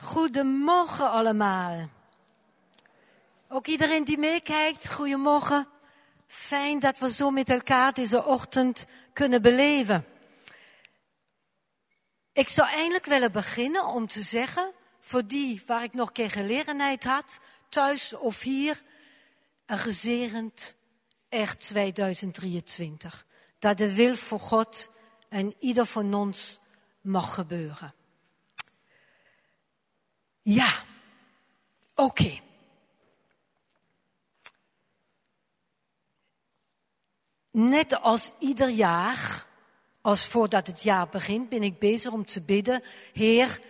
Goedemorgen allemaal. Ook iedereen die meekijkt, goedemorgen. Fijn dat we zo met elkaar deze ochtend kunnen beleven. Ik zou eindelijk willen beginnen om te zeggen, voor die waar ik nog geen gelegenheid had, thuis of hier, een gezegend echt 2023. Dat de wil voor God en ieder van ons mag gebeuren. Ja, oké. Net als ieder jaar, als voordat het jaar begint, ben ik bezig om te bidden. Heer,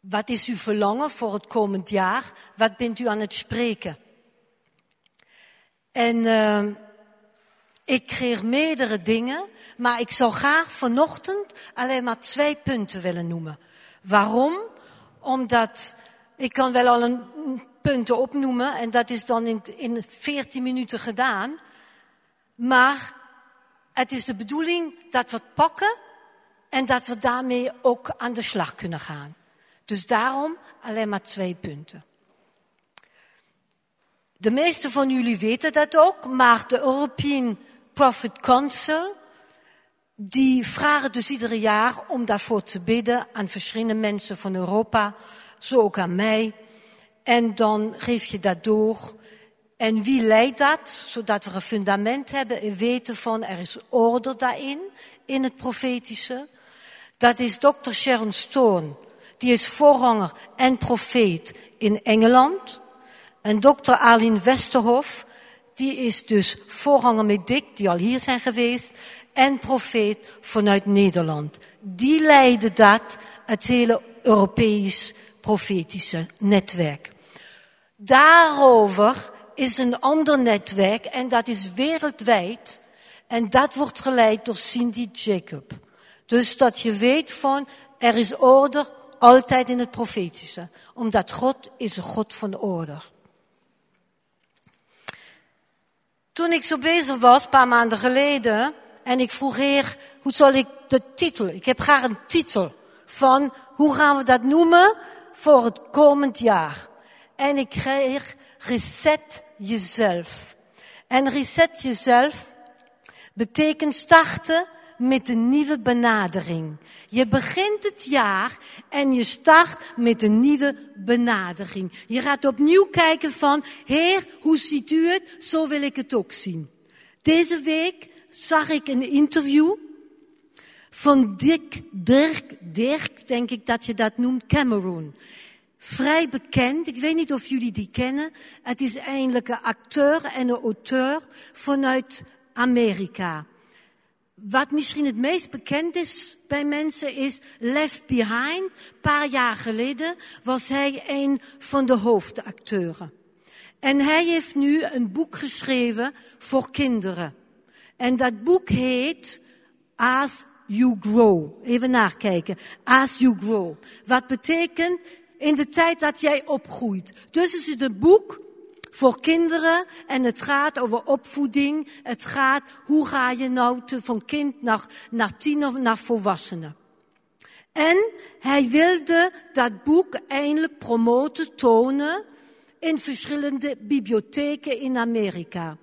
wat is uw verlangen voor het komend jaar? Wat bent u aan het spreken? En uh, ik kreeg meerdere dingen, maar ik zou graag vanochtend alleen maar twee punten willen noemen. Waarom? Omdat ik kan wel al een punten opnoemen en dat is dan in, in 14 minuten gedaan. Maar het is de bedoeling dat we het pakken en dat we daarmee ook aan de slag kunnen gaan. Dus daarom alleen maar twee punten. De meeste van jullie weten dat ook, maar de European Prophet Council, die vragen dus iedere jaar om daarvoor te bidden aan verschillende mensen van Europa, zo ook aan mij. En dan geef je dat door. En wie leidt dat? Zodat we een fundament hebben en weten van er is orde daarin, in het profetische. Dat is Dr. Sharon Stone. Die is voorganger en profeet in Engeland. En Dr. Arlene Westerhof, die is dus voorganger met Dick, die al hier zijn geweest, en profeet vanuit Nederland. Die leiden dat, het hele Europees profetische netwerk. Daarover is een ander netwerk en dat is wereldwijd. En dat wordt geleid door Cindy Jacob. Dus dat je weet van, er is orde altijd in het profetische. Omdat God is een God van orde. Toen ik zo bezig was, een paar maanden geleden, en ik vroeg heer, hoe zal ik de titel, ik heb graag een titel van, hoe gaan we dat noemen voor het komend jaar? En ik kreeg reset jezelf. En reset jezelf betekent starten met een nieuwe benadering. Je begint het jaar en je start met een nieuwe benadering. Je gaat opnieuw kijken van, Heer, hoe ziet u het? Zo wil ik het ook zien. Deze week zag ik een interview van Dick, Dirk, Dirk, denk ik dat je dat noemt, Cameroon. Vrij bekend, ik weet niet of jullie die kennen. Het is eigenlijk een acteur en een auteur vanuit Amerika. Wat misschien het meest bekend is bij mensen is Left Behind. Een paar jaar geleden was hij een van de hoofdacteuren. En hij heeft nu een boek geschreven voor kinderen. En dat boek heet As You Grow. Even nakijken. As You Grow. Wat betekent in de tijd dat jij opgroeit. Dus is het een boek voor kinderen en het gaat over opvoeding. Het gaat hoe ga je nou te, van kind naar, naar tiener naar volwassenen. En hij wilde dat boek eindelijk promoten, tonen in verschillende bibliotheken in Amerika.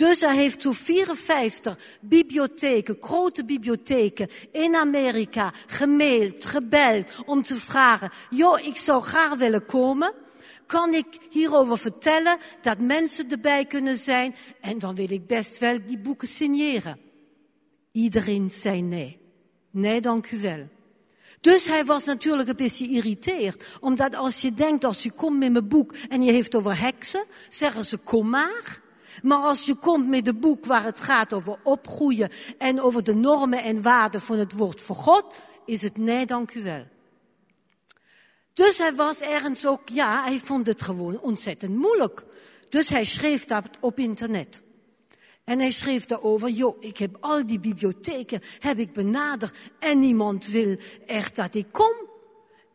Dus hij heeft zo 54 bibliotheken, grote bibliotheken in Amerika gemaild, gebeld om te vragen, joh, ik zou graag willen komen. Kan ik hierover vertellen dat mensen erbij kunnen zijn? En dan wil ik best wel die boeken signeren. Iedereen zei nee. Nee, dank u wel. Dus hij was natuurlijk een beetje geïrriteerd. Omdat als je denkt, als je komt met mijn boek en je heeft over heksen, zeggen ze kom maar. Maar als je komt met een boek waar het gaat over opgroeien en over de normen en waarden van het woord voor God, is het nee, dank u wel. Dus hij was ergens ook, ja, hij vond het gewoon ontzettend moeilijk. Dus hij schreef dat op internet. En hij schreef daarover, joh, ik heb al die bibliotheken, heb ik benaderd en niemand wil echt dat ik kom.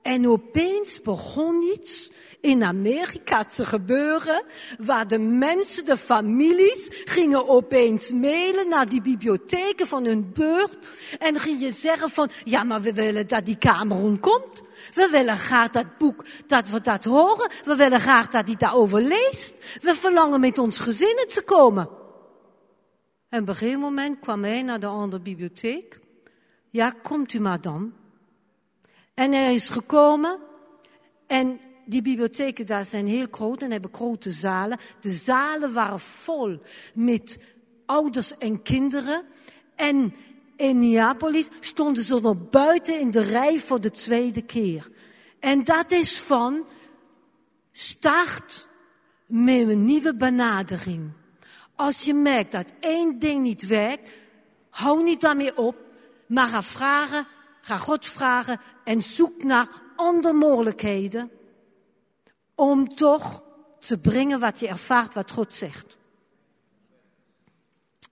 En opeens begon iets in Amerika te gebeuren, waar de mensen, de families, gingen opeens mailen naar die bibliotheken van hun buurt en gingen zeggen van, ja, maar we willen dat die Cameroen komt. We willen graag dat boek, dat we dat horen. We willen graag dat hij daarover leest. We verlangen met ons gezinnen te komen. En op een gegeven moment kwam hij naar de andere bibliotheek. Ja, komt u maar dan. En hij is gekomen en die bibliotheken daar zijn heel groot en hebben grote zalen. De zalen waren vol met ouders en kinderen. En in Neapolis stonden ze nog buiten in de rij voor de tweede keer. En dat is van start met een nieuwe benadering. Als je merkt dat één ding niet werkt, hou niet daarmee op, maar ga vragen, ga God vragen en zoek naar andere mogelijkheden om toch te brengen wat je ervaart, wat God zegt.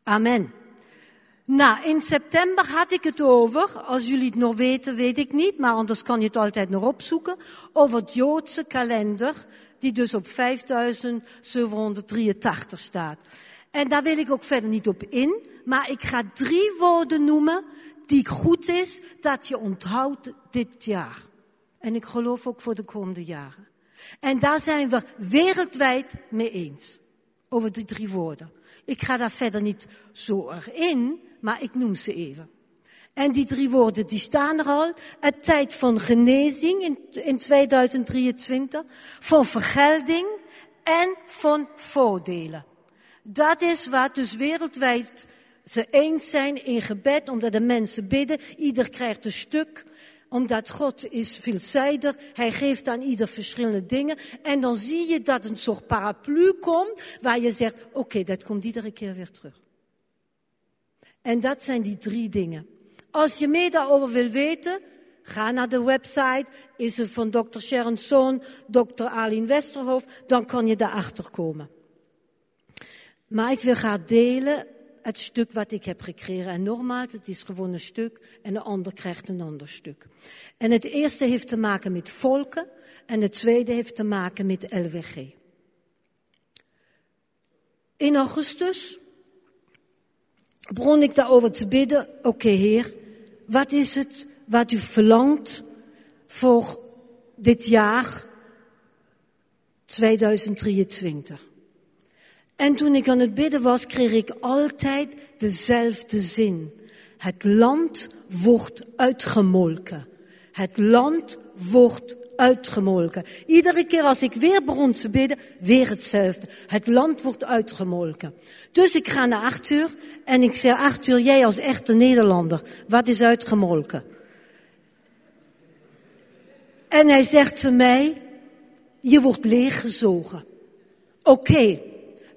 Amen. Nou, in september had ik het over, als jullie het nog weten, weet ik niet, maar anders kan je het altijd nog opzoeken, over het Joodse kalender, die dus op 5783 staat. En daar wil ik ook verder niet op in, maar ik ga drie woorden noemen die goed is dat je onthoudt dit jaar. En ik geloof ook voor de komende jaren. En daar zijn we wereldwijd mee eens. Over die drie woorden. Ik ga daar verder niet zo erg in, maar ik noem ze even. En die drie woorden die staan er al. Het tijd van genezing in, in 2023, van vergelding en van voordelen. Dat is wat dus wereldwijd ze eens zijn in gebed, omdat de mensen bidden. Ieder krijgt een stuk omdat God is veelzijdig. Hij geeft aan ieder verschillende dingen. En dan zie je dat een soort paraplu komt waar je zegt, oké, dat komt iedere keer weer terug. En dat zijn die drie dingen. Als je meer daarover wil weten, ga naar de website. Is het van Dr. Sharon Sohn, Dr. Arlene Westerhof, dan kan je daarachter komen. Maar ik wil graag delen het stuk wat ik heb gekregen. En nogmaals, het is gewoon een stuk en de ander krijgt een ander stuk. En het eerste heeft te maken met volken en het tweede heeft te maken met LWG. In augustus begon ik daarover te bidden. Oké Heer, wat is het wat u verlangt voor dit jaar 2023? En toen ik aan het bidden was, kreeg ik altijd dezelfde zin. Het land wordt uitgemolken. Het land wordt uitgemolken. Iedere keer als ik weer begon te bidden, weer hetzelfde. Het land wordt uitgemolken. Dus ik ga naar Arthur en ik zeg, Arthur, jij als echte Nederlander, wat is uitgemolken? En hij zegt te mij, je wordt leeggezogen. Oké,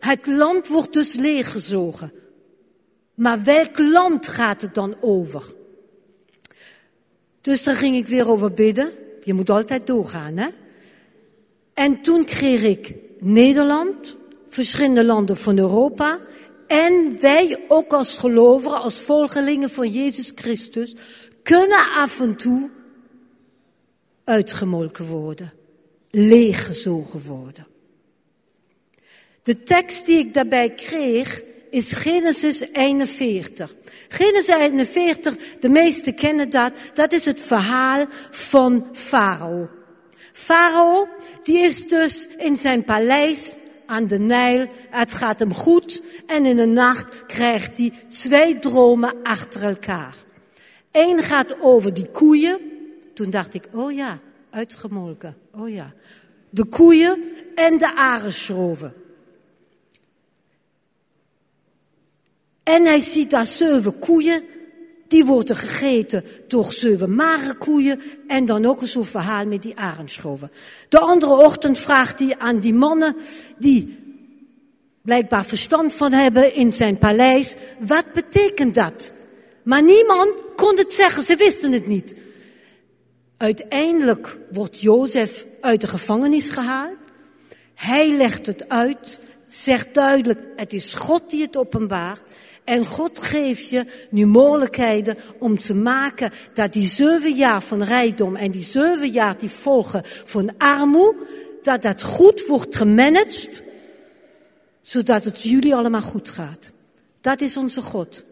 het land wordt dus leeggezogen. Maar welk land gaat het dan over? Dus daar ging ik weer over bidden. Je moet altijd doorgaan, hè? En toen kreeg ik Nederland, verschillende landen van Europa. En wij ook als gelovigen, als volgelingen van Jezus Christus, kunnen af en toe uitgemolken worden, leeggezogen worden. De tekst die ik daarbij kreeg is Genesis 41. Genesis 41, de meesten kennen dat, dat is het verhaal van Farao. Farao, die is dus in zijn paleis aan de Nijl, het gaat hem goed en in de nacht krijgt hij twee dromen achter elkaar. Eén gaat over die koeien. Toen dacht ik, oh ja, uitgemolken, oh ja. De koeien en de arenschroven. En hij ziet daar zeven koeien. Die worden gegeten door zeven magere koeien. En dan ook zo'n verhaal met die arendschoven. De andere ochtend vraagt hij aan die mannen die blijkbaar verstand van hebben in zijn paleis. Wat betekent dat? Maar niemand kon het zeggen, ze wisten het niet. Uiteindelijk wordt Jozef uit de gevangenis gehaald. Hij legt het uit, zegt duidelijk, het is God die het openbaart. En God geeft je nu mogelijkheden om te maken dat die zeven jaar van rijkdom en die zeven jaar die volgen van armoede, dat dat goed wordt gemanaged, zodat het jullie allemaal goed gaat. Dat is onze God.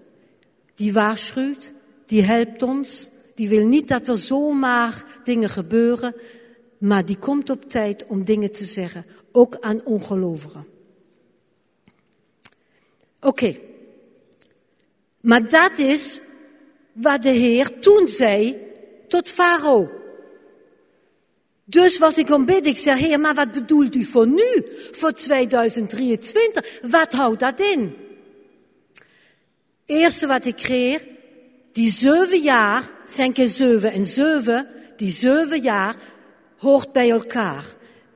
Die waarschuwt, die helpt ons, die wil niet dat er zomaar dingen gebeuren, maar die komt op tijd om dingen te zeggen, ook aan ongelovigen. Oké. Maar dat is wat de Heer toen zei tot Farao. Dus was ik ontbid, ik zei, Heer, maar wat bedoelt u voor nu? Voor 2023? Wat houdt dat in? Eerste wat ik kreeg, die zeven jaar, zijn keer zeven en zeven, die zeven jaar hoort bij elkaar.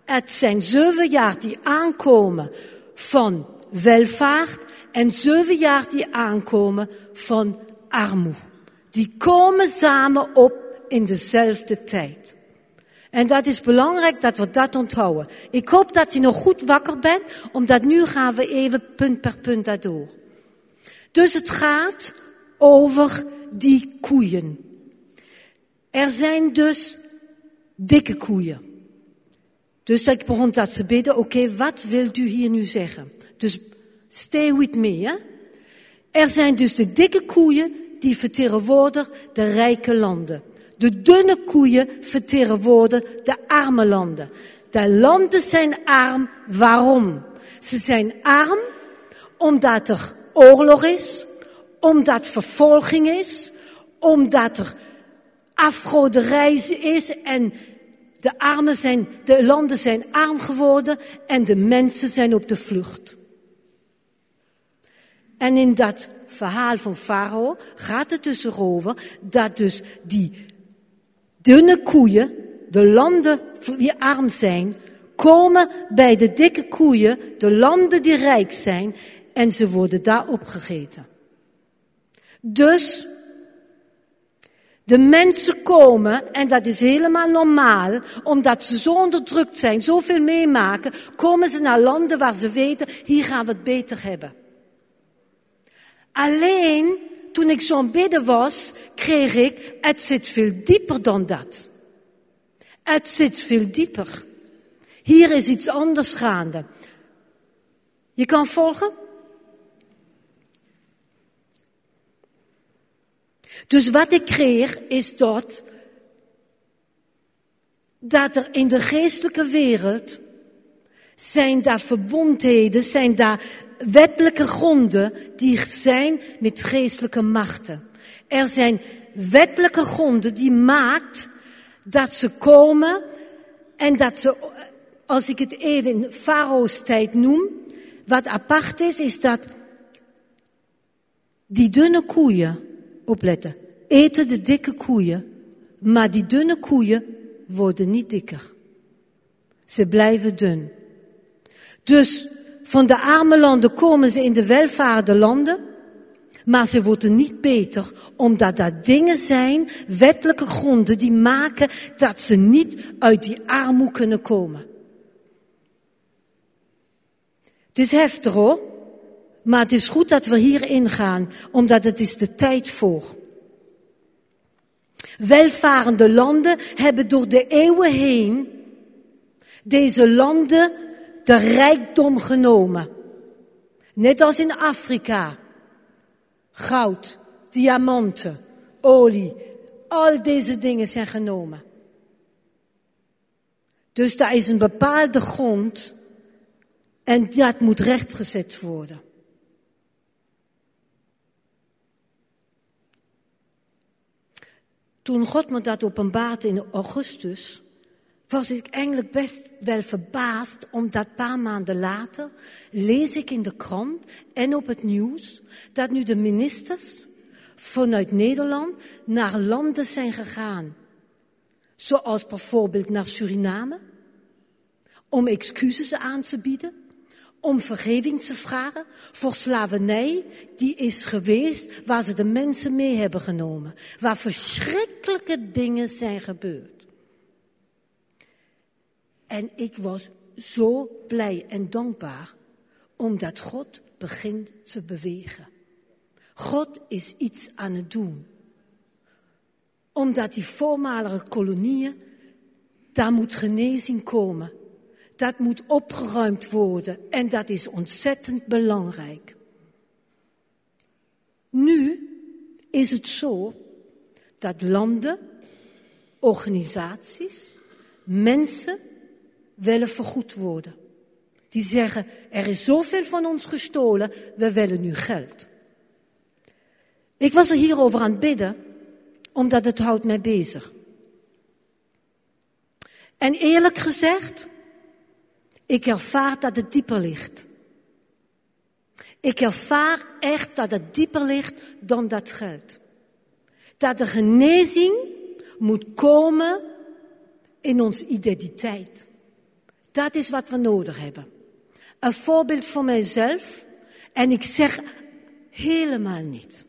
Het zijn zeven jaar die aankomen van welvaart en zeven jaar die aankomen van armoede. Die komen samen op in dezelfde tijd. En dat is belangrijk dat we dat onthouden. Ik hoop dat je nog goed wakker bent, omdat nu gaan we even punt per punt daardoor. Dus het gaat over die koeien. Er zijn dus dikke koeien. Dus ik begon dat te bidden, oké, wat wilt u hier nu zeggen? Dus stay with me, hè? Er zijn dus de dikke koeien die vertegenwoordigen de rijke landen. De dunne koeien vertegenwoordigen de arme landen. De landen zijn arm, waarom? Ze zijn arm omdat er oorlog is, omdat vervolging is, omdat er afgoderij is en de, armen zijn, de landen zijn arm geworden en de mensen zijn op de vlucht. En in dat verhaal van Farao gaat het dus erover dat dus die dunne koeien, de landen die arm zijn, komen bij de dikke koeien, de landen die rijk zijn, en ze worden daar opgegeten. Dus de mensen komen, en dat is helemaal normaal, omdat ze zo onderdrukt zijn, zoveel meemaken, komen ze naar landen waar ze weten, hier gaan we het beter hebben. Alleen, toen ik zo'n bidden was, kreeg ik, het zit veel dieper dan dat. Het zit veel dieper. Hier is iets anders gaande. Je kan volgen? Dus wat ik kreeg is dat, dat er in de geestelijke wereld zijn daar verbondheden, zijn daar wettelijke gronden die zijn met geestelijke machten. Er zijn wettelijke gronden die maakt dat ze komen en dat ze, als ik het even in Farao's tijd noem, wat apart is, is dat die dunne koeien, opletten, eten de dikke koeien, maar die dunne koeien worden niet dikker. Ze blijven dun. Dus van de arme landen komen ze in de welvaarde landen, maar ze worden niet beter, omdat dat dingen zijn, wettelijke gronden, die maken dat ze niet uit die armoede kunnen komen. Het is heftig hoor. Maar het is goed dat we hierin gaan, omdat het is de tijd voor. Welvarende landen hebben door de eeuwen heen deze landen de rijkdom genomen. Net als in Afrika. Goud, diamanten, olie, al deze dingen zijn genomen. Dus daar is een bepaalde grond en dat moet rechtgezet worden. Toen God me dat openbaarde in augustus, was ik eigenlijk best wel verbaasd, omdat een paar maanden later lees ik in de krant en op het nieuws dat nu de ministers vanuit Nederland naar landen zijn gegaan. Zoals bijvoorbeeld naar Suriname, om excuses aan te bieden om vergeving te vragen voor slavernij die is geweest waar ze de mensen mee hebben genomen. Waar verschrikkelijke dingen zijn gebeurd. En ik was zo blij en dankbaar omdat God begint te bewegen. God is iets aan het doen. Omdat die voormalige kolonieën, daar moet genezing komen. Dat moet opgeruimd worden en dat is ontzettend belangrijk. Nu is het zo dat landen, organisaties, mensen willen vergoed worden. Die zeggen, er is zoveel van ons gestolen, we willen nu geld. Ik was er hierover aan het bidden, omdat het houdt mij bezig. En eerlijk gezegd, ik ervaar dat het dieper ligt. Ik ervaar echt dat het dieper ligt dan dat geld. Dat de genezing moet komen in onze identiteit. Dat is wat we nodig hebben. Een voorbeeld voor mijzelf. En ik zeg helemaal niet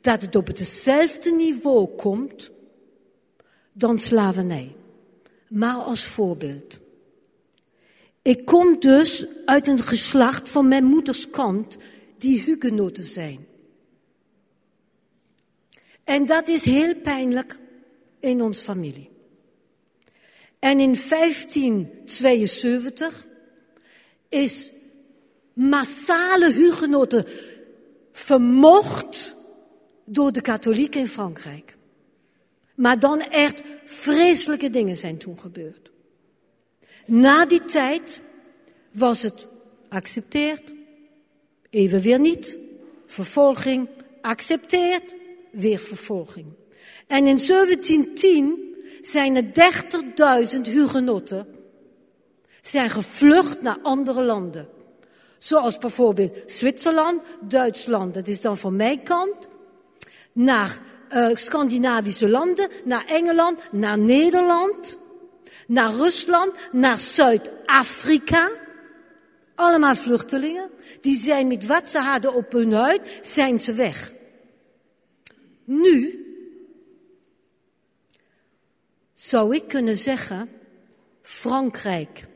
dat het op hetzelfde niveau komt dan slavernij. Maar als voorbeeld. Ik kom dus uit een geslacht van mijn moeders kant die hugenoten zijn. En dat is heel pijnlijk in ons familie. En in 1572 is massale hugenoten vermocht door de katholieken in Frankrijk. Maar dan echt vreselijke dingen zijn toen gebeurd. Na die tijd was het accepteerd, even weer niet, vervolging, accepteerd, weer vervolging. En in 1710 zijn er 30.000 hugenotten zijn gevlucht naar andere landen. Zoals bijvoorbeeld Zwitserland, Duitsland, dat is dan van mijn kant. Naar uh, Scandinavische landen, naar Engeland, naar Nederland, naar Rusland, naar Zuid-Afrika. Allemaal vluchtelingen. Die zijn met wat ze hadden op hun huid, zijn ze weg. Nu zou ik kunnen zeggen, Frankrijk,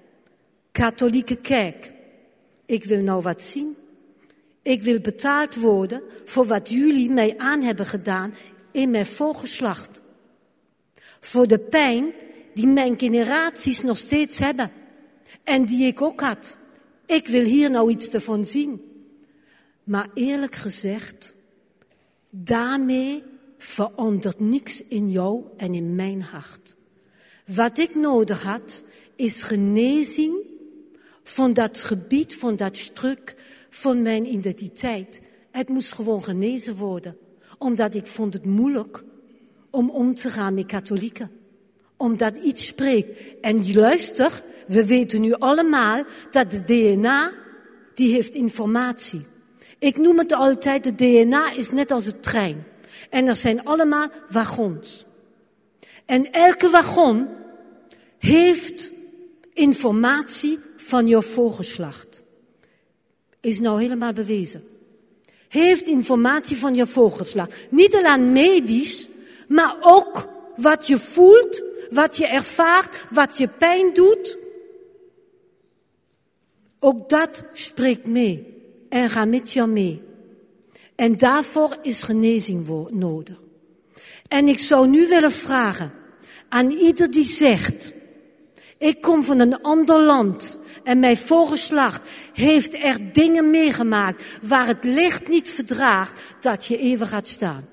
katholieke kerk, ik wil nou wat zien. Ik wil betaald worden voor wat jullie mij aan hebben gedaan in mijn voorgeslacht. Voor de pijn die mijn generaties nog steeds hebben. En die ik ook had. Ik wil hier nou iets ervan zien. Maar eerlijk gezegd, daarmee verandert niks in jou en in mijn hart. Wat ik nodig had, is genezing van dat gebied, van dat stuk van mijn identiteit. Het moest gewoon genezen worden. Omdat ik vond het moeilijk om om te gaan met katholieken. Omdat iets spreekt. En luister, we weten nu allemaal dat de DNA, die heeft informatie. Ik noem het altijd, de DNA is net als een trein. En er zijn allemaal wagons. En elke wagon heeft informatie van jouw voorgeslacht. Is nou helemaal bewezen. Heeft informatie van je voorgeslacht. Niet alleen medisch, maar ook wat je voelt, wat je ervaart, wat je pijn doet. Ook dat spreekt mee en gaat met jou mee. En daarvoor is genezing nodig. En ik zou nu willen vragen aan ieder die zegt, ik kom van een ander land en mijn voorgeslacht heeft er dingen meegemaakt waar het licht niet verdraagt dat je even gaat staan.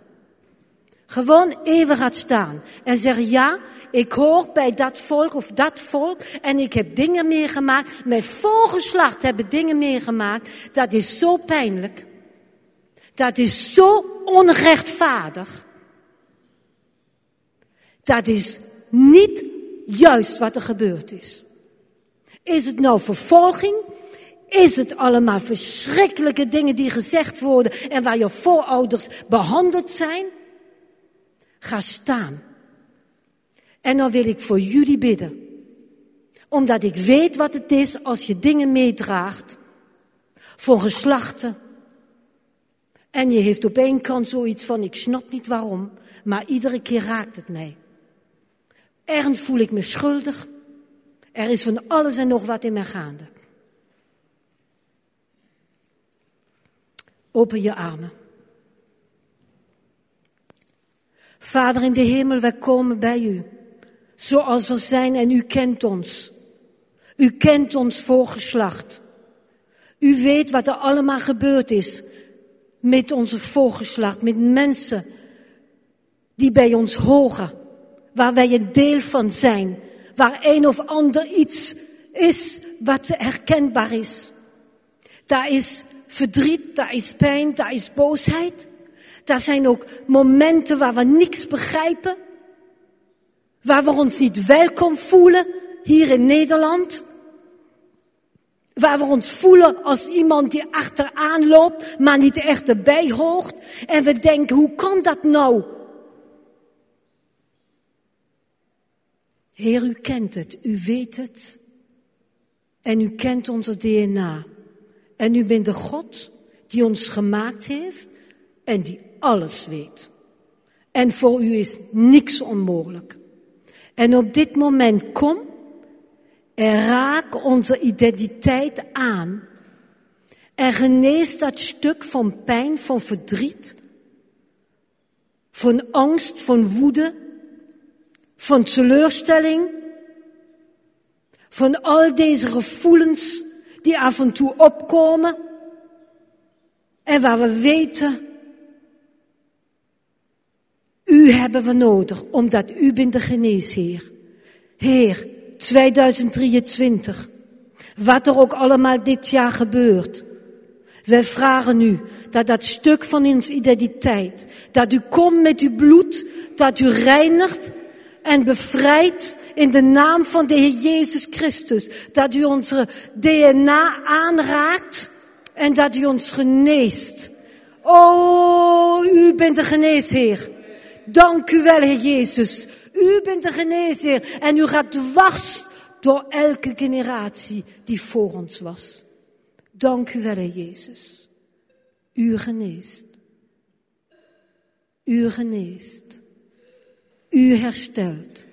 Gewoon even gaat staan en zeggen ja, ik hoor bij dat volk of dat volk en ik heb dingen meegemaakt. Mijn voorgeslacht hebben dingen meegemaakt. Dat is zo pijnlijk. Dat is zo onrechtvaardig. Dat is niet juist wat er gebeurd is. Is het nou vervolging? Is het allemaal verschrikkelijke dingen die gezegd worden en waar je voorouders behandeld zijn? Ga staan. En dan wil ik voor jullie bidden. Omdat ik weet wat het is als je dingen meedraagt. Voor geslachten. En je heeft op één kant zoiets van, ik snap niet waarom. Maar iedere keer raakt het mij. Ergens voel ik me schuldig. Er is van alles en nog wat in mij gaande. Open je armen. Vader in de hemel, wij komen bij u. Zoals we zijn en u kent ons. U kent ons voorgeslacht. U weet wat er allemaal gebeurd is met onze voorgeslacht, met mensen die bij ons horen, waar wij een deel van zijn, waar een of ander iets is wat herkenbaar is. Daar is verdriet, daar is pijn, daar is boosheid. Daar zijn ook momenten waar we niks begrijpen, waar we ons niet welkom voelen hier in Nederland. Waar we ons voelen als iemand die achteraan loopt, maar niet echt erbij hoort. En we denken, hoe kan dat nou? Heer, u kent het, u weet het. En u kent onze DNA. En u bent de God die ons gemaakt heeft en die alles weet. En voor u is niks onmogelijk. En op dit moment kom en raak onze identiteit aan. En genees dat stuk van pijn, van verdriet, van angst, van woede, van teleurstelling, van al deze gevoelens die af en toe opkomen en waar we weten, u hebben we nodig, omdat u bent de geneesheer. Heer, 2023, wat er ook allemaal dit jaar gebeurt. Wij vragen u dat dat stuk van ons identiteit, dat u komt met uw bloed, dat u reinigt en bevrijdt in de naam van de Heer Jezus Christus. Dat u onze DNA aanraakt en dat u ons geneest. Oh, u bent de geneesheer. Dank u wel, Heer Jezus. U bent de geneesheer en u gaat dwars door elke generatie die voor ons was. Dank u wel, Heer Jezus. U geneest. U geneest. U herstelt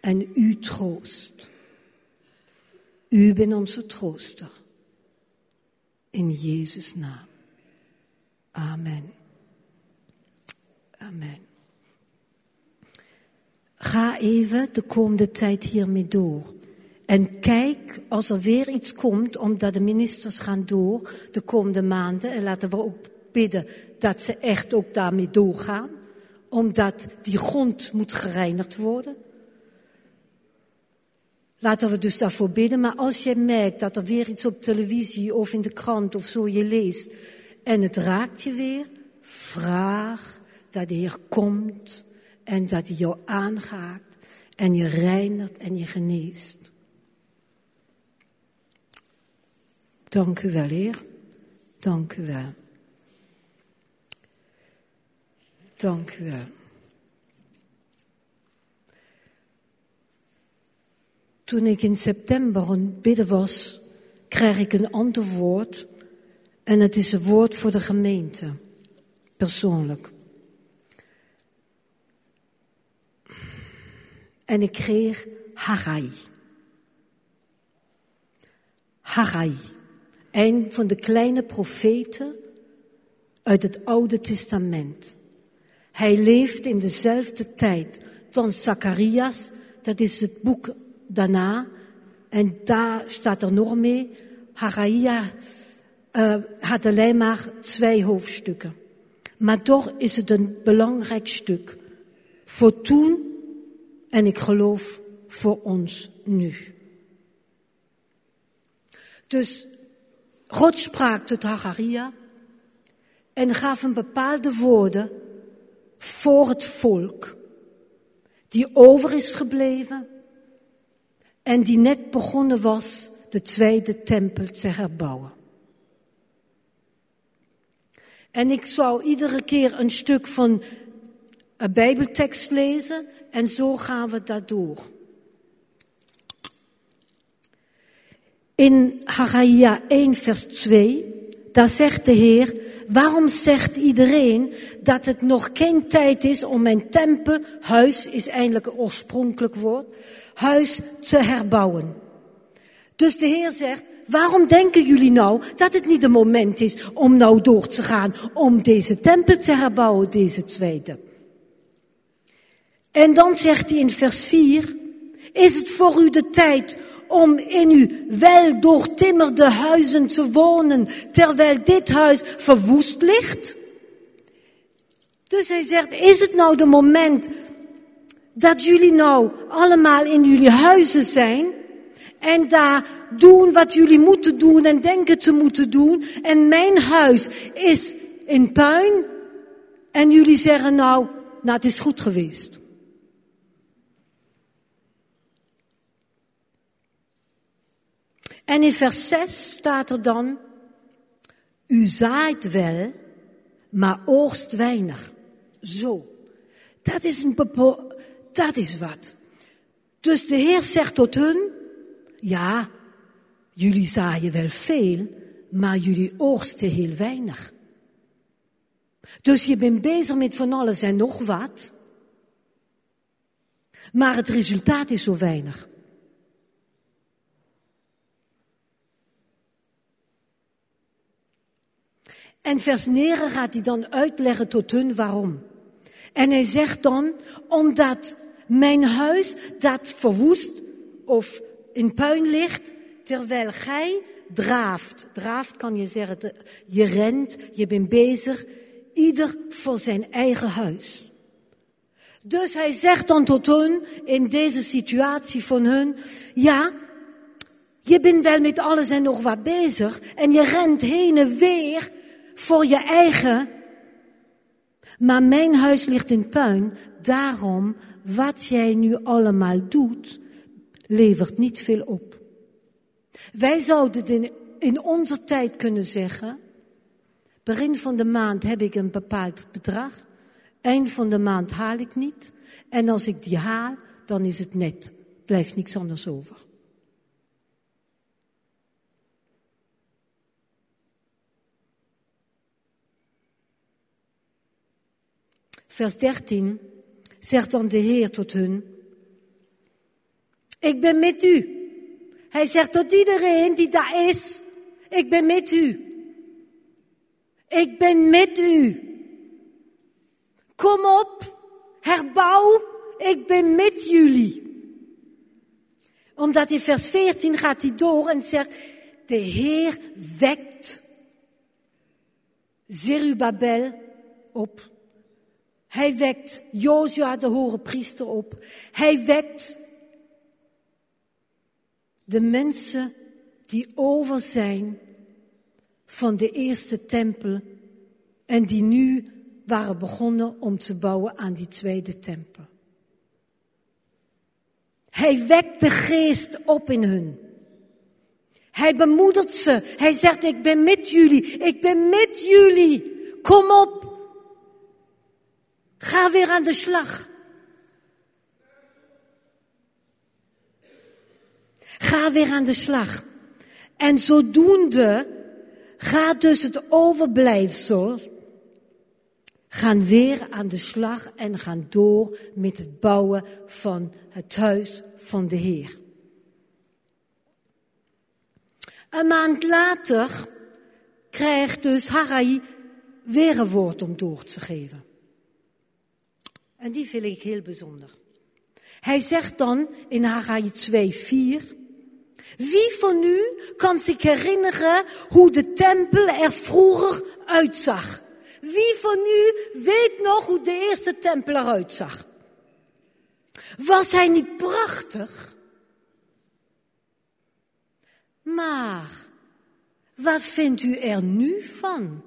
en u troost. U bent onze trooster. In Jezus' naam. Amen. Amen. Ga even de komende tijd hiermee door. En kijk als er weer iets komt, omdat de ministers gaan door de komende maanden. En laten we ook bidden dat ze echt ook daarmee doorgaan. Omdat die grond moet gereinigd worden. Laten we dus daarvoor bidden. Maar als je merkt dat er weer iets op televisie of in de krant of zo je leest en het raakt je weer, vraag dat de Heer komt en dat hij jou aangaat en je reinigt en je geneest. Dank u wel, Heer. Dank u wel. Dank u wel. Toen ik in september aan bidden was, kreeg ik een antwoord. En het is een woord voor de gemeente, persoonlijk. En ik kreeg Haggai. Haggai, een van de kleine profeten uit het Oude Testament. Hij leeft in dezelfde tijd dan Zacharias, dat is het boek daarna. En daar staat er nog mee. Hagaia uh, had alleen maar twee hoofdstukken. Maar toch is het een belangrijk stuk. Voor toen en ik geloof voor ons nu. Dus God sprak tot Hagaria en gaf een bepaalde woorden voor het volk die over is gebleven en die net begonnen was de tweede tempel te herbouwen. En ik zou iedere keer een stuk van een Bijbeltekst lezen en zo gaan we dat door. In Haggai 1 vers 2, daar zegt de Heer, waarom zegt iedereen dat het nog geen tijd is om mijn tempel, huis is eindelijk een oorspronkelijk woord, huis te herbouwen. Dus de Heer zegt, waarom denken jullie nou dat het niet de moment is om nou door te gaan om deze tempel te herbouwen, deze tweede? En dan zegt hij in vers 4, is het voor u de tijd om in uw wel doortimmerde huizen te wonen, terwijl dit huis verwoest ligt? Dus hij zegt, is het nou de moment dat jullie nou allemaal in jullie huizen zijn en daar doen wat jullie moeten doen en denken te moeten doen en mijn huis is in puin en jullie zeggen nou, nou het is goed geweest. En in vers 6 staat er dan, u zaait wel, maar oogst weinig. Zo. Dat is, een dat is wat. Dus de Heer zegt tot hun, ja, jullie zaaien wel veel, maar jullie oogsten heel weinig. Dus je bent bezig met van alles en nog wat, maar het resultaat is zo weinig. En vers 9 gaat hij dan uitleggen tot hun waarom. En hij zegt dan, omdat mijn huis dat verwoest of in puin ligt, terwijl gij draaft. Draaft kan je zeggen, je rent, je bent bezig, ieder voor zijn eigen huis. Dus hij zegt dan tot hun, in deze situatie van hun, ja, je bent wel met alles en nog wat bezig en je rent heen en weer voor je eigen. Maar mijn huis ligt in puin, daarom wat jij nu allemaal doet, levert niet veel op. Wij zouden in, in onze tijd kunnen zeggen, begin van de maand heb ik een bepaald bedrag, eind van de maand haal ik niet, en als ik die haal, dan is het net, blijft niks anders over. Vers 13, zegt dan de Heer tot hun, ik ben met u. Hij zegt tot iedereen die daar is, ik ben met u. Ik ben met u. Kom op, herbouw, ik ben met jullie. Omdat in vers 14 gaat hij door en zegt, de Heer wekt Zerubabel op. Hij wekt Jozua de hoge priester op. Hij wekt de mensen die over zijn van de eerste tempel en die nu waren begonnen om te bouwen aan die tweede tempel. Hij wekt de geest op in hun. Hij bemoedigt ze. Hij zegt, ik ben met jullie. Ik ben met jullie. Kom op. Ga weer aan de slag. Ga weer aan de slag. En zodoende gaat dus het overblijfsel gaan weer aan de slag en gaan door met het bouwen van het huis van de Heer. Een maand later krijgt dus Harai weer een woord om door te geven. En die vind ik heel bijzonder. Hij zegt dan in Haggai 2, 4. Wie van u kan zich herinneren hoe de tempel er vroeger uitzag? Wie van u weet nog hoe de eerste tempel eruit zag? Was hij niet prachtig? Maar wat vindt u er nu van?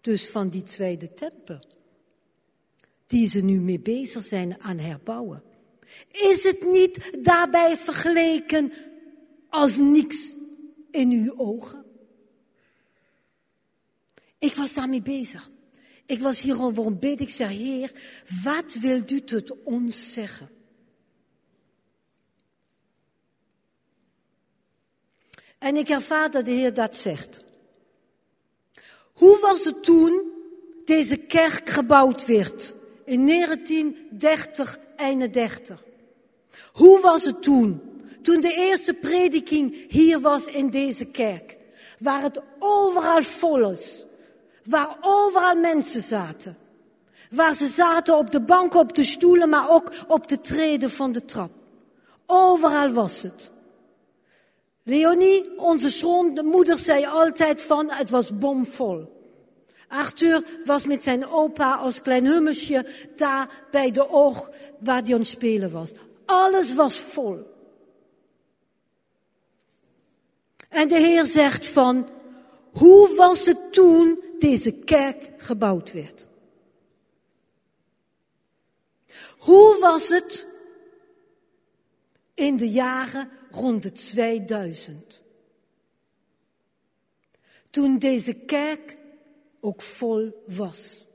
Dus van die tweede tempel die ze nu mee bezig zijn aan herbouwen. Is het niet daarbij vergeleken als niks in uw ogen? Ik was daarmee bezig. Ik was hierover bid. Ik zei, Heer, wat wilt u tot ons zeggen? En ik ervaar dat de Heer dat zegt. Hoe was het toen deze kerk gebouwd werd? In 1930, 31. Hoe was het toen? Toen de eerste prediking hier was in deze kerk. Waar het overal vol is. Waar overal mensen zaten. Waar ze zaten op de banken, op de stoelen, maar ook op de treden van de trap. Overal was het. Leonie, onze schoonmoeder, zei altijd van, het was bomvol. Arthur was met zijn opa als klein hummesje daar bij de oog waar hij aan het spelen was. Alles was vol. En de Heer zegt van, hoe was het toen deze kerk gebouwd werd? Hoe was het in de jaren rond de 2000? Toen deze kerk ook vol was.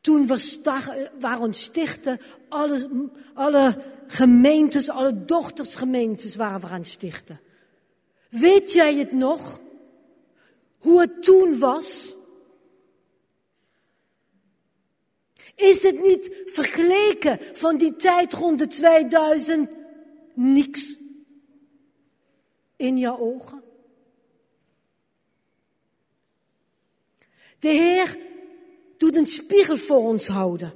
Toen we waren stichten, alle, alle gemeentes, alle dochtersgemeentes waren we aan stichten. Weet jij het nog? Hoe het toen was? Is het niet vergeleken van die tijd rond de 2000 niks in jouw ogen? De Heer doet een spiegel voor ons houden.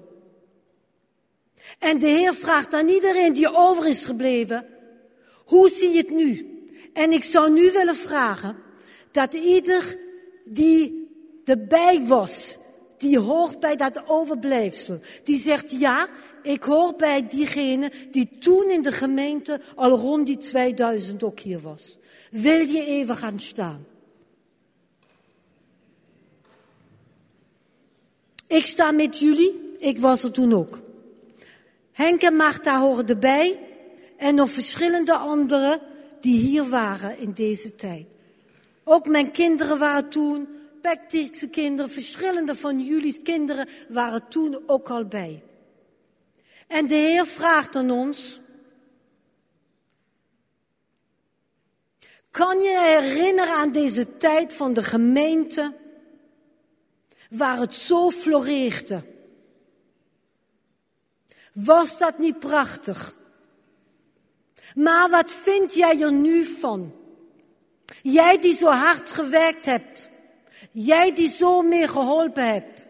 En de Heer vraagt aan iedereen die over is gebleven, hoe zie je het nu? En ik zou nu willen vragen dat ieder die erbij was, die hoort bij dat overblijfsel, die zegt ja, ik hoor bij diegene die toen in de gemeente al rond die 2000 ook hier was. Wil je even gaan staan? Ik sta met jullie, ik was er toen ook. Henk en Marta horen erbij en nog verschillende anderen die hier waren in deze tijd. Ook mijn kinderen waren toen, Baptistische kinderen, verschillende van jullie kinderen waren toen ook al bij. En de Heer vraagt aan ons, kan je herinneren aan deze tijd van de gemeente waar het zo floreerde? Was dat niet prachtig? Maar wat vind jij er nu van? Jij die zo hard gewerkt hebt. Jij die zo meer geholpen hebt.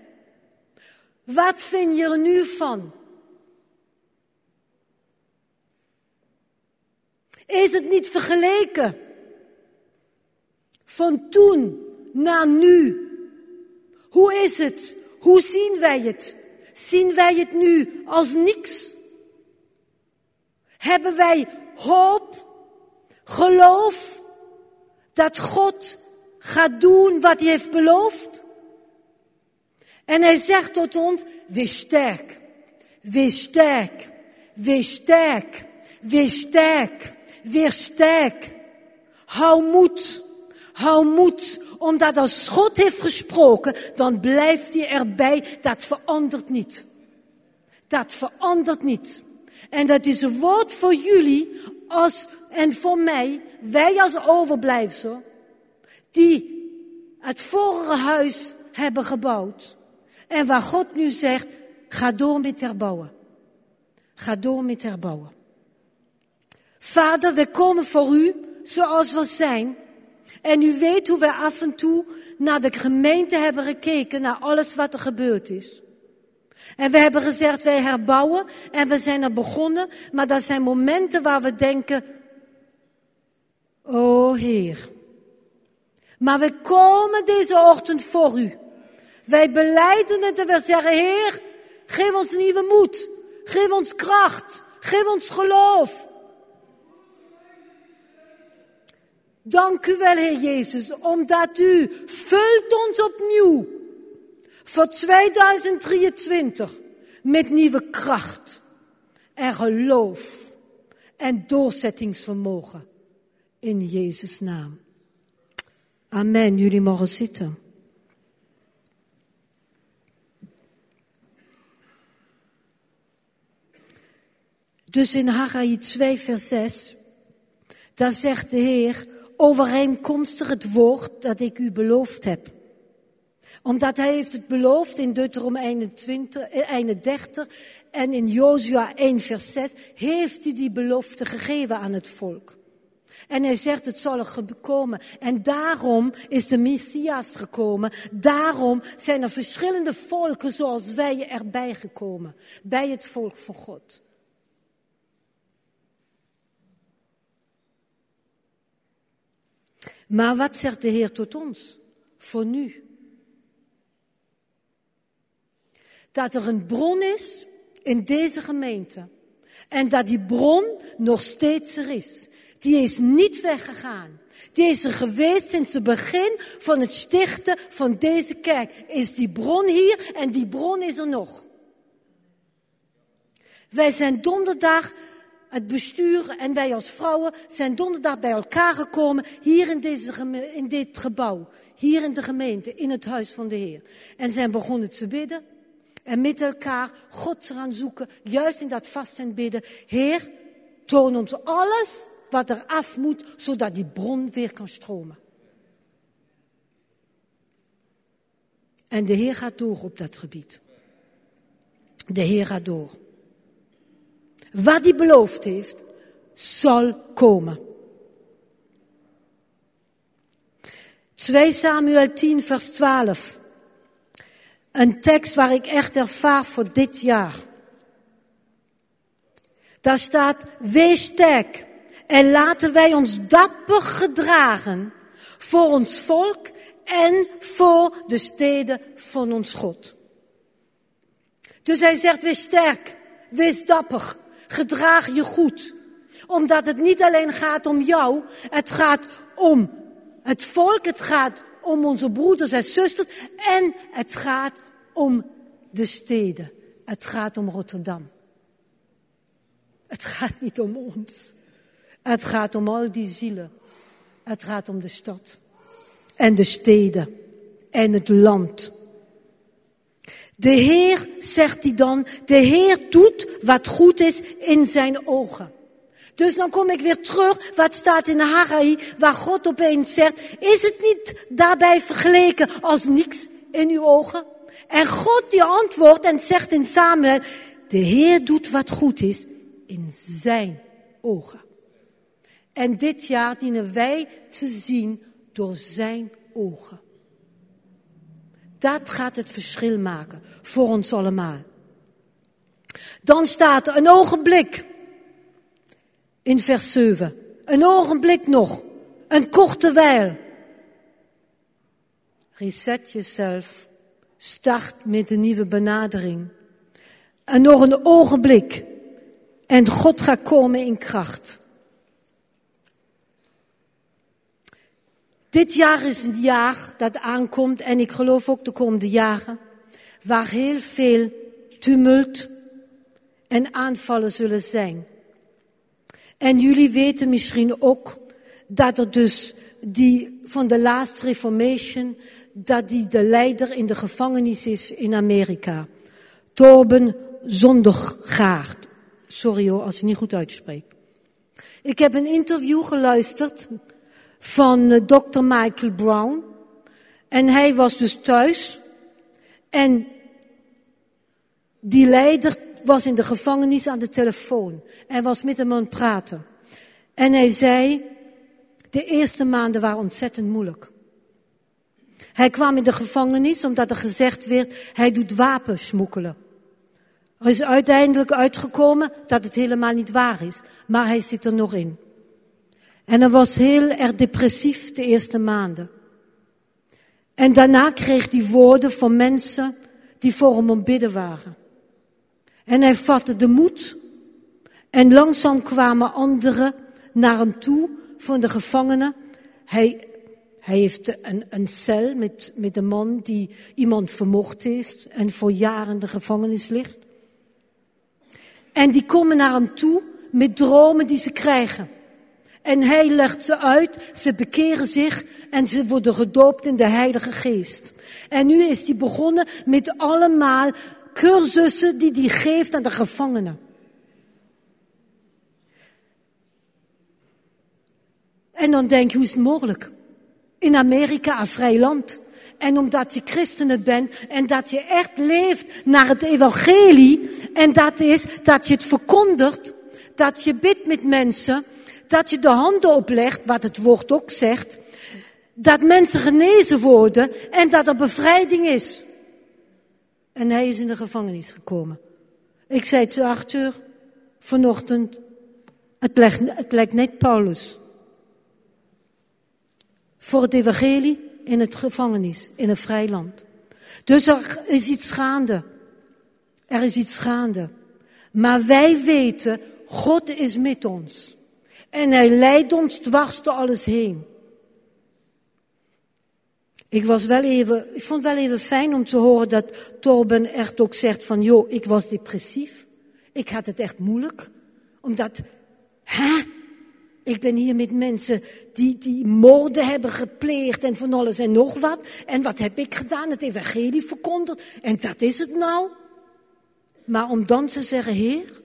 Wat vind je er nu van? Is het niet vergeleken van toen naar nu? Hoe is het? Hoe zien wij het? Zien wij het nu als niks? Hebben wij hoop, geloof dat God gaat doen wat hij heeft beloofd? En hij zegt tot ons, wees sterk, wees sterk, wees sterk, wees sterk, wees sterk. Hou moed, hou moed, omdat als God heeft gesproken, dan blijft hij erbij. Dat verandert niet. Dat verandert niet. En dat is een woord voor jullie als, en voor mij, wij als overblijfsel, die het vorige huis hebben gebouwd. En waar God nu zegt, ga door met herbouwen. Ga door met herbouwen. Vader, we komen voor u zoals we zijn. En u weet hoe we af en toe naar de gemeente hebben gekeken, naar alles wat er gebeurd is. En we hebben gezegd, wij herbouwen en we zijn er begonnen. Maar dat zijn momenten waar we denken, oh Heer. Maar we komen deze ochtend voor u. Wij beleiden het en we zeggen, Heer, geef ons nieuwe moed. Geef ons kracht. Geef ons geloof. Dank u wel, Heer Jezus, omdat u vult ons opnieuw voor 2023 met nieuwe kracht en geloof en doorzettingsvermogen in Jezus' naam. Amen. Jullie mogen zitten. Dus in Haggai 2, vers 6, daar zegt de Heer, overeenkomstig het woord dat ik u beloofd heb omdat hij heeft het beloofd in Deuteronom 21, 31 en in Jozua 1 vers 6 heeft hij die belofte gegeven aan het volk. En hij zegt het zal er komen. En daarom is de Messias gekomen. Daarom zijn er verschillende volken zoals wij erbij gekomen. Bij het volk van God. Maar wat zegt de Heer tot ons? Voor nu. Dat er een bron is in deze gemeente. En dat die bron nog steeds er is. Die is niet weggegaan. Die is er geweest sinds het begin van het stichten van deze kerk. Is die bron hier en die bron is er nog. Wij zijn donderdag, het bestuur en wij als vrouwen zijn donderdag bij elkaar gekomen hier in, deze, in dit gebouw. Hier in de gemeente, in het huis van de Heer. En zijn begonnen te bidden. En met elkaar God gaan zoeken, juist in dat vast en bidden. Heer, toon ons alles wat er af moet, zodat die bron weer kan stromen. En de Heer gaat door op dat gebied. De Heer gaat door. Wat hij beloofd heeft, zal komen. 2 Samuel 10, vers 12. Een tekst waar ik echt ervaar voor dit jaar. Daar staat, wees sterk en laten wij ons dapper gedragen voor ons volk en voor de steden van ons God. Dus hij zegt, wees sterk, wees dapper, gedraag je goed. Omdat het niet alleen gaat om jou, het gaat om het volk, het gaat om onze broeders en zusters en het gaat om de steden. Het gaat om Rotterdam. Het gaat niet om ons. Het gaat om al die zielen. Het gaat om de stad. En de steden. En het land. De Heer, zegt hij dan, de Heer doet wat goed is in zijn ogen. Dus dan kom ik weer terug, wat staat in Haggai, waar God opeens zegt, is het niet daarbij vergeleken als niks in uw ogen? En God die antwoordt en zegt in Samuel, de Heer doet wat goed is in zijn ogen. En dit jaar dienen wij te zien door zijn ogen. Dat gaat het verschil maken voor ons allemaal. Dan staat er een ogenblik in vers 7. Een ogenblik nog. Een korte wijl. Reset jezelf. Start met een nieuwe benadering. En nog een ogenblik. En God gaat komen in kracht. Dit jaar is een jaar dat aankomt en ik geloof ook de komende jaren, waar heel veel tumult en aanvallen zullen zijn. En jullie weten misschien ook dat er dus die van de Last Reformation, dat die de leider in de gevangenis is in Amerika. Torben Zondergaard. Sorry hoor, als ik niet goed uitspreek. Ik heb een interview geluisterd van uh, dokter Michael Brown. En hij was dus thuis. En die leider was in de gevangenis aan de telefoon. En was met hem aan het praten. En hij zei, de eerste maanden waren ontzettend moeilijk. Hij kwam in de gevangenis omdat er gezegd werd, hij doet wapensmokkelen. Er is uiteindelijk uitgekomen dat het helemaal niet waar is. Maar hij zit er nog in. En hij was heel erg depressief de eerste maanden. En daarna kreeg hij woorden van mensen die voor hem om bidden waren. En hij vatte de moed. En langzaam kwamen anderen naar hem toe van de gevangenen. Hij, hij heeft een, een cel met, met een man die iemand vermoord heeft en voor jaren de gevangenis ligt. En die komen naar hem toe met dromen die ze krijgen. En hij legt ze uit, ze bekeren zich en ze worden gedoopt in de Heilige Geest. En nu is hij begonnen met allemaal cursussen die hij geeft aan de gevangenen. En dan denk je, hoe is het mogelijk? In Amerika, een vrij land. En omdat je christenen bent en dat je echt leeft naar het evangelie. En dat is dat je het verkondigt, dat je bidt met mensen dat je de handen oplegt, wat het woord ook zegt, dat mensen genezen worden en dat er bevrijding is. En hij is in de gevangenis gekomen. Ik zei het Arthur, vanochtend, het lijkt, het lijkt net Paulus. Voor het evangelie in het gevangenis, in een vrij land. Dus er is iets gaande. Er is iets gaande. Maar wij weten, God is met ons. En hij leidt ons dwars door alles heen. Ik was wel even, ik vond wel even fijn om te horen dat Torben echt ook zegt van, joh, ik was depressief. Ik had het echt moeilijk. Omdat, hè? Ik ben hier met mensen die, die moorden hebben gepleegd en van alles en nog wat. En wat heb ik gedaan? Het evangelie verkondigd. En dat is het nou. Maar om dan te zeggen, Heer,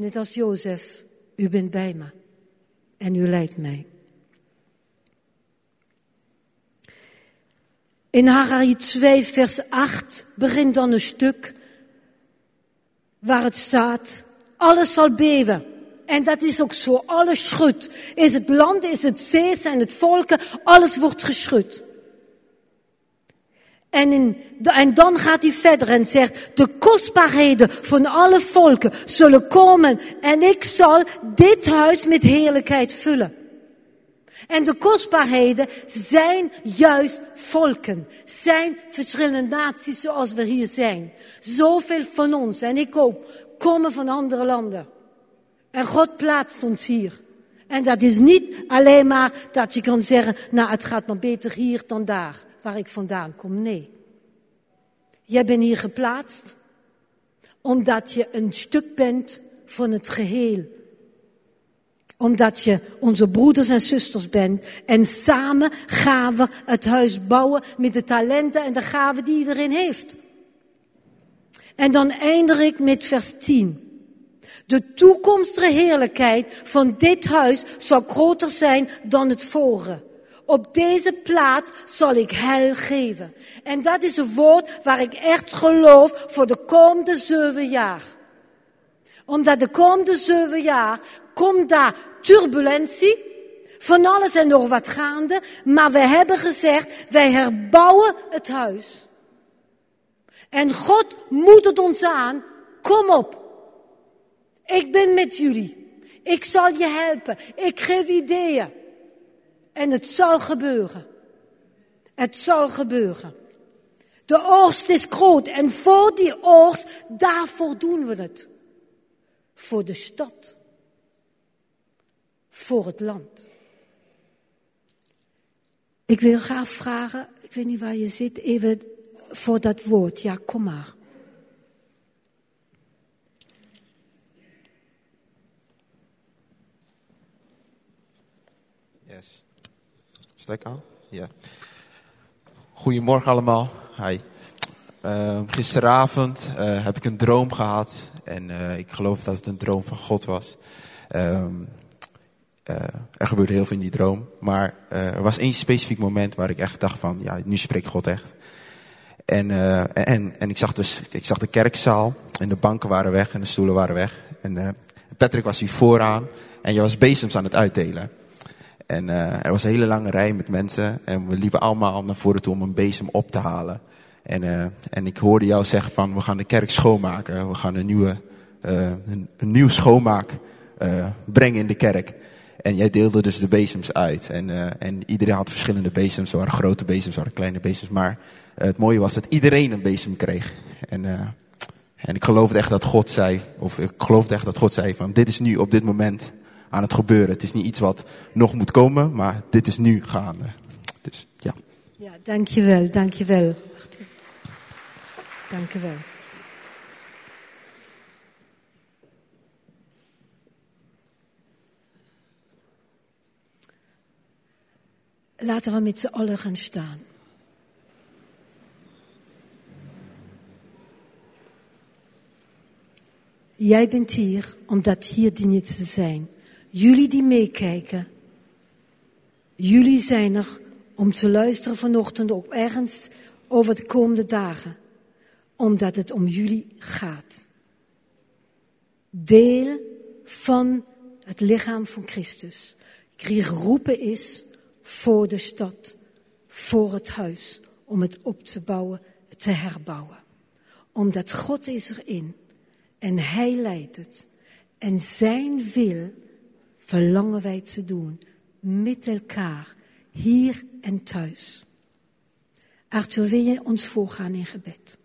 net als Jozef, u bent bij me en u leidt mij. In Haggai 2, vers 8 begint dan een stuk waar het staat, alles zal beven. En dat is ook zo, alles schudt. Is het land, is het zee, zijn het volken, alles wordt geschud. En, in, en dan gaat hij verder en zegt, de kostbaarheden van alle volken zullen komen en ik zal dit huis met heerlijkheid vullen. En de kostbaarheden zijn juist volken, zijn verschillende naties zoals we hier zijn. Zoveel van ons, en ik ook, komen van andere landen. En God plaatst ons hier. En dat is niet alleen maar dat je kan zeggen, nou het gaat maar beter hier dan daar, waar ik vandaan kom. Nee. Jij bent hier geplaatst omdat je een stuk bent van het geheel omdat je onze broeders en zusters bent. En samen gaan we het huis bouwen met de talenten en de gaven die iedereen heeft. En dan eindig ik met vers 10. De toekomstige heerlijkheid van dit huis zal groter zijn dan het vorige. Op deze plaat zal ik heil geven. En dat is een woord waar ik echt geloof voor de komende zeven jaar. Omdat de komende zeven jaar komt daar turbulentie, van alles en nog wat gaande, maar we hebben gezegd, wij herbouwen het huis. En God moet het ons aan, kom op. Ik ben met jullie. Ik zal je helpen. Ik geef ideeën. En het zal gebeuren. Het zal gebeuren. De oogst is groot en voor die oogst, daarvoor doen we het. Voor de stad voor het land. Ik wil graag vragen, ik weet niet waar je zit, even voor dat woord. Ja, kom maar. Aan? Ja. Goedemorgen allemaal. Hi. Uh, gisteravond uh, heb ik een droom gehad. En uh, ik geloof dat het een droom van God was. Um, uh, er gebeurde heel veel in die droom. Maar er was één specifiek moment waar ik echt dacht van, ja, nu spreekt God echt. En, en, en ik, zag dus, ik zag de kerkzaal en de banken waren weg en de stoelen waren weg. En Patrick was hier vooraan en je was bezems aan het uitdelen. En er was een hele lange rij met mensen en we liepen allemaal naar voren toe om een bezem op te halen. En, en ik hoorde jou zeggen van, we gaan de kerk schoonmaken. We gaan een nieuwe, een, een nieuw schoonmaak brengen in de kerk. En jij deelde dus de bezems uit. En, en iedereen had verschillende bezems. Er waren grote bezems, er waren kleine bezems. Maar het mooie was dat iedereen een bezem kreeg. En, en ik geloofde echt dat God zei, of ik geloofde echt dat God zei van dit is nu op dit moment aan het gebeuren. Het is niet iets wat nog moet komen, maar dit is nu gaande. Dus ja. Ja, dankjewel, dankjewel. Dankjewel. Laten we met z'n allen gaan staan. Jij bent hier omdat hier dien je te zijn. Jullie die meekijken, jullie zijn er om te luisteren vanochtend ook ergens over de komende dagen. Omdat het om jullie gaat. Deel van het lichaam van Christus geroepen is voor de stad, voor het huis, om het op te bouwen, te herbouwen. Omdat God is erin en Hij leidt het. En Zijn wil verlangen wij te doen met elkaar, hier en thuis. Arthur, wil je ons voorgaan in gebed?